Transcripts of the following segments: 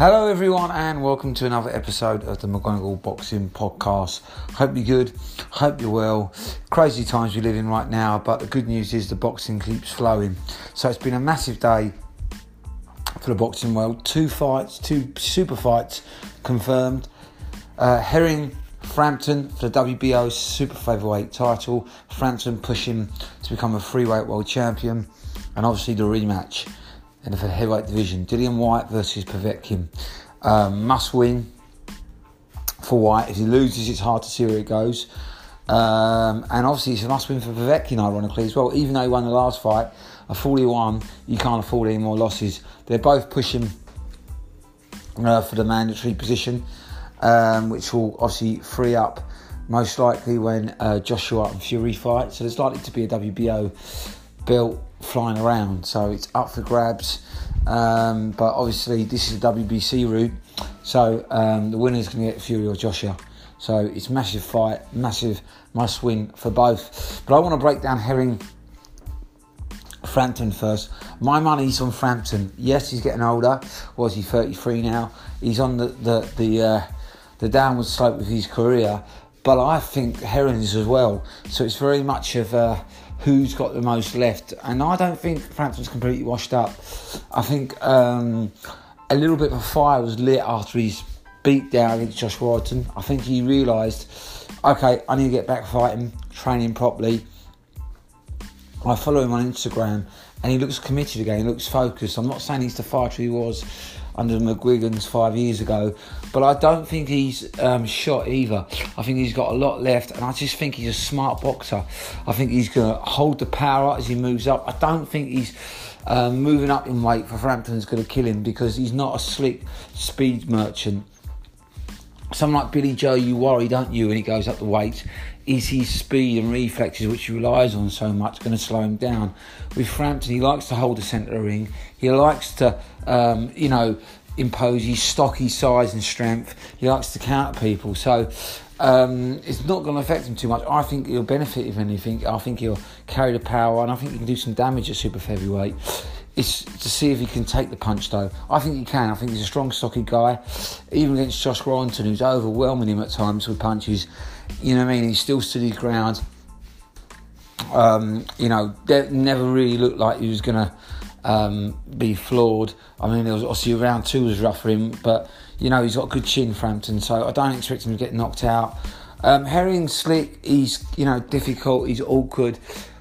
Hello, everyone, and welcome to another episode of the McGonigal Boxing Podcast. Hope you're good, hope you're well. Crazy times we live in right now, but the good news is the boxing keeps flowing. So it's been a massive day for the boxing world. Two fights, two super fights confirmed. Uh, Herring Frampton for the WBO super featherweight title. Frampton pushing to become a freeweight world champion, and obviously the rematch in the heavyweight division. Dillian Whyte versus Povetkin. Um, must win for Whyte. If he loses, it's hard to see where it goes. Um, and obviously, it's a must win for Povetkin, ironically, as well. Even though he won the last fight, a 41, you can't afford any more losses. They're both pushing uh, for the mandatory position, um, which will obviously free up most likely when uh, Joshua and Fury fight. So there's likely to be a WBO belt flying around, so it's up for grabs. Um, but obviously, this is a WBC route, so um, the winner's going to get Fury or Joshua. So it's massive fight, massive must win for both. But I want to break down Herring Frampton first. My money's on Frampton. Yes, he's getting older. Was he 33 now? He's on the the the, uh, the downward slope of his career. But I think Herring's as well. So it's very much of a who's got the most left. And I don't think Frampton's completely washed up. I think um, a little bit of a fire was lit after his beat down against Josh Warrington. I think he realised, okay, I need to get back fighting, training properly. I follow him on Instagram and he looks committed again, he looks focused. I'm not saying he's the fighter he was under McGuigan's five years ago. But I don't think he's um, shot either. I think he's got a lot left, and I just think he's a smart boxer. I think he's going to hold the power as he moves up. I don't think he's um, moving up in weight for Frampton is going to kill him because he's not a slick speed merchant. Someone like Billy Joe, you worry, don't you, when he goes up the weight? Is his speed and reflexes, which he relies on so much, going to slow him down? With Frampton, he likes to hold the centre of the ring. He likes to, um, you know, impose his stocky size and strength. He likes to counter people. So um, it's not going to affect him too much. I think he'll benefit, if anything. I think he'll carry the power, and I think he can do some damage at super heavyweight. It's to see if he can take the punch, though. I think he can. I think he's a strong, stocky guy. Even against Josh Warrington, who's overwhelming him at times with punches. You know what I mean? He still stood his ground. Um, you know, never really looked like he was going to um, be flawed. I mean, it was obviously round two was rough for him, but you know he's got a good chin, Frampton. So I don't expect him to get knocked out. Um, Herring's slick. He's you know difficult. He's awkward.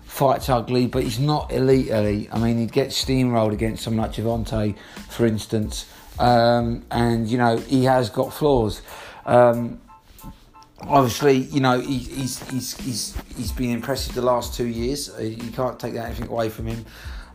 Fights ugly, but he's not elite elite. I mean, he'd get steamrolled against someone like Gervonta, for instance. Um, and you know he has got flaws. Um, obviously, you know he, he's he's he's he's been impressive the last two years. You can't take that anything away from him.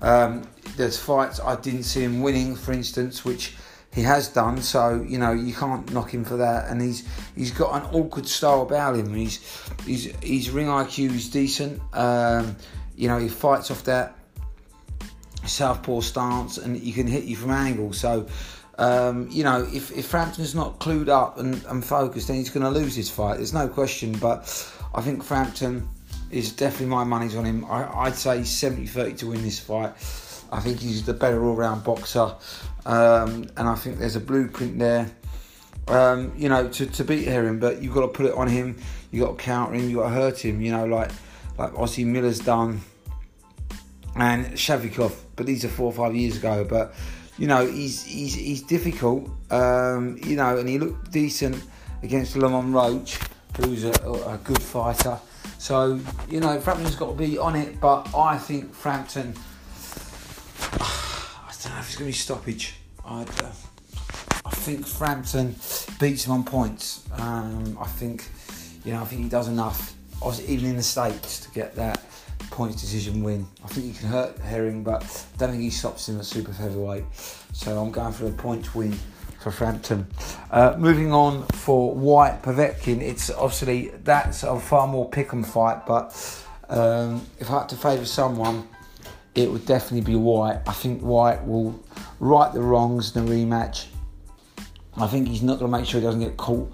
Um, there's fights I didn't see him winning, for instance, which he has done. So you know you can't knock him for that. And he's he's got an awkward style about him. He's he's his ring IQ is decent. Um, you know he fights off that southpaw stance, and he can hit you from angles. So. Um, you know, if, if Frampton's not clued up and, and focused, then he's going to lose this fight. There's no question. But I think Frampton is definitely my money's on him. I, would say 70 30 to win this fight. I think he's the better all round boxer, um, and I think there's a blueprint there. Um, you know, to, to beat Herring, but you've got to put it on him. You got to counter him. You got to hurt him. You know, like like Ozzy Miller's done, and Shafikov. But these are four or five years ago. But you know, he's he's he's difficult. Um, you know, and he looked decent against Lamont Roach, who's a, a good fighter. So, you know, Frampton's got to be on it, but I think Frampton, if it's going to be stoppage. I, uh, I think Frampton beats him on points. Um, I think, you know, I think he does enough, even in the States, to get that points decision win. I think he can hurt Herring, but I don't think he stops him at super featherweight. So I'm going for a points win for Frampton. Uh, moving on for Whyte Povetkin, it's obviously that's a far more pick and fight, but um, if I had to favour someone, it would definitely be Whyte. I think Whyte will right the wrongs in the rematch. I think he's not going to make sure he doesn't get caught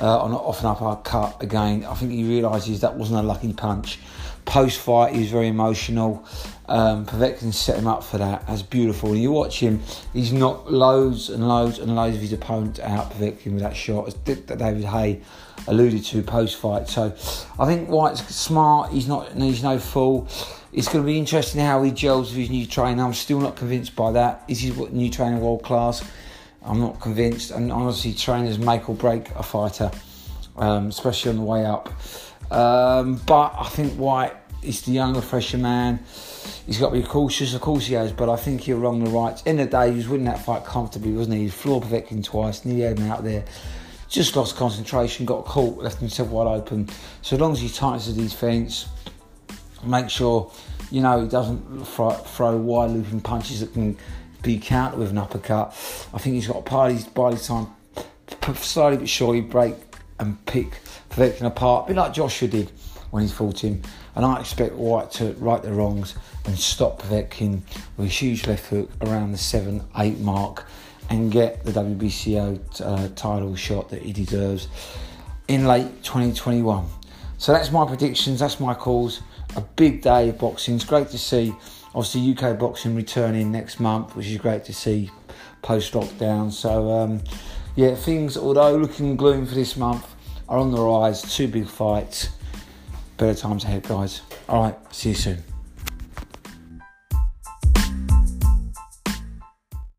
uh, on off an uppercut again. I think he realises that wasn't a lucky punch. Post fight, he was very emotional. Um, Povetkin set him up for that. That's beautiful. And you watch him, he's knocked loads and loads and loads of his opponents out, Povetkin, with that shot, as David Haye alluded to post fight. So I think Whyte's smart, he's not he's no fool. It's going to be interesting how he gels with his new trainer. I'm still not convinced by that. Is his new trainer world class? I'm not convinced. And honestly, trainers make or break a fighter, um, especially on the way up. Um, but I think Whyte is the younger, fresher man. He's got to be cautious, of course he has, but I think he'll wrong the rights. In the day, he was winning that fight comfortably, wasn't he? He floored Povetkin twice, nearly had him out there. Just lost concentration, got caught, left himself wide open. So as long as he tightens the defence, make sure you know he doesn't throw, throw wide looping punches that can be countered with an uppercut. I think he's got bide his, bide his time, slowly but surely break and pick Povetkin apart, a bit like Joshua did when he fought him. And I expect Whyte to right the wrongs and stop Povetkin with a huge left hook around the 7 8 mark and get the WBCO uh, title shot that he deserves in late 2021. So that's my predictions, that's my calls a big day of boxing. It's great to see, obviously, UK boxing returning next month, which is great to see post lockdown. So, um, yeah, things, although looking gloom for this month, are on the rise. Two big fights. Better times ahead, guys. All right, see you soon.